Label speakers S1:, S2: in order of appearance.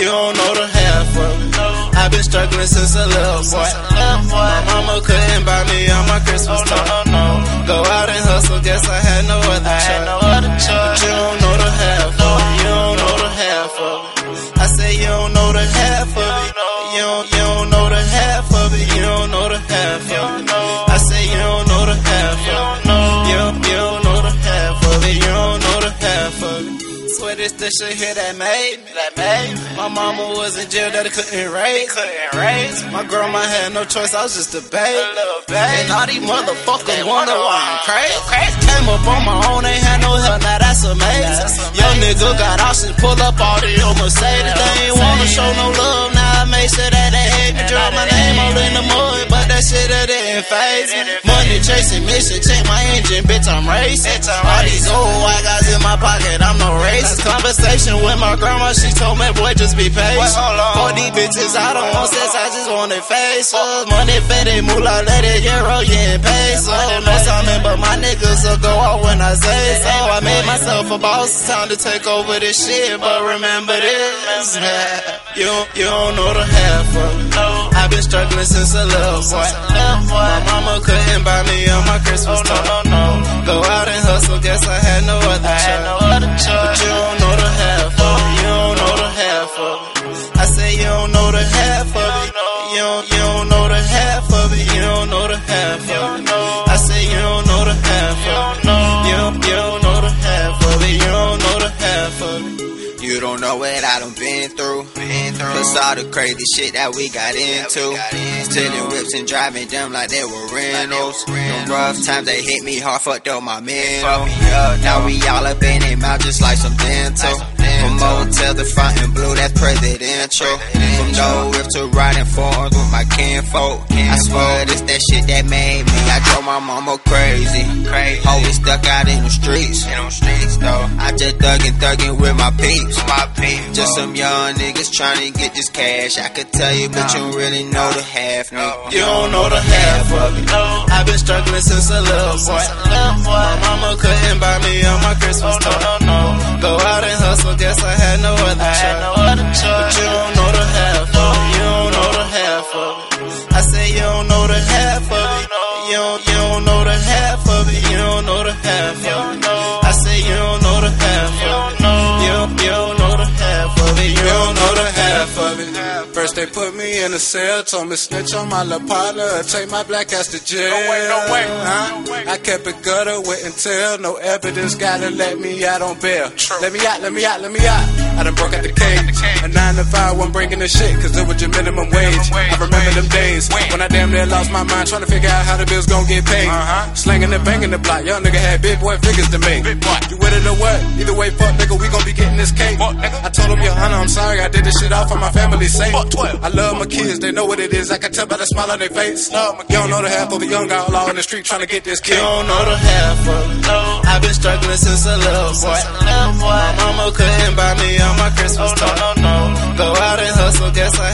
S1: you don't know the, half of it. I've been struggling since a little boy. My mama couldn't buy me on my Christmas time. Go out and hustle, guess I had. No other choice. But you don't know the half of it. You don't know the half of it. I say you don't know the half of it. You don't, you don't know the half of it. You don't know the half of it. The shit here that made me. That made me. My mama was in jail that I couldn't raise. Couldn't raise. My grandma had no choice. I was just a baby. A little baby. And all these motherfuckers wonder why I'm crazy. Came up on my own, ain't had no help. Now that's amazing. Young nigga got options, pull up all the old Mercedes. They ain't wanna show no love. Now I make sure that they hate me. Drop my name all in the mud, but that shit that didn't faze me. Money chasing mission, check my engine, bitch. I'm racing. All these old white guys in my pocket, I'm no racist. Conversation with my grandma, she told me, boy, just be patient. For these bitches, I don't want sex, I just want it face. Money faded, moolah, let it get roll, yeah, pay. So no something, but my niggas will go out when I say so. I made myself a boss, it's time to take over this shit. But remember this, man, you you don't know the half of it. I've been struggling since a little boy. My mama couldn't buy me on my Christmas toy. Go out and hustle, guess I had no other choice. But you don't know the half of it. You don't know the half of it. I say you don't know the half of it. You don't, you don't know the half of it. You don't know the half of it. I say you don't know the half of it. You don't, you don't know the half of it. You don't know the half of it.
S2: You don't know what I done been through. Plus all the crazy shit that we got into. Stealing whips and driving them like they were rentals. Them rough times they hit me hard, fucked up my mental. Now we all up in it, mouth just like some dental. From motel to frontin' blue, that's presidential. From no whip to riding forth with my kinfolk. I swear this that shit that made me. I drove my mama crazy. Always stuck out in the streets. I just thuggin' thuggin' with my peeps. My peeps. Just some young niggas trying to get this cash. I could tell you, but you don't really know the half, nigga.
S1: You don't know the half of it. I've been struggling since a little boy. My mama couldn't buy me on my Christmas and half of it. You don't, they put me in a cell, told me snitch on my partner, take my black ass to jail.
S3: No way, no way.
S1: Huh? I kept it gutter, wait until no evidence, gotta let me out on bail.
S3: True.
S1: Let me out, let me out, let me out. I done broke out the cage. A nine to five, wasn't breaking the shit, cause it was your minimum wage. I remember them days when I damn near lost my mind, trying to figure out how the bills gon' get paid.
S3: Uh-huh.
S1: Slanging and banging the block, young nigga had big boy figures to make.
S3: Big boy.
S1: You with it or what? Either way, fuck nigga, we gon' be getting this cake.
S3: Fuck, nigga.
S1: I told him, your honor, I'm sorry, I did this shit all for my family's sake.
S3: Fuck 12.
S1: I love my kids, they know what it is. I can tell by the smile on their face.
S3: My
S1: You don't know the half of the young outlaw in the street trying to get this kid.
S3: You
S1: don't know the half of it. I've been struggling since a little boy. My mama couldn't buy me on my Christmas oh, toy. Go out and hustle, guess I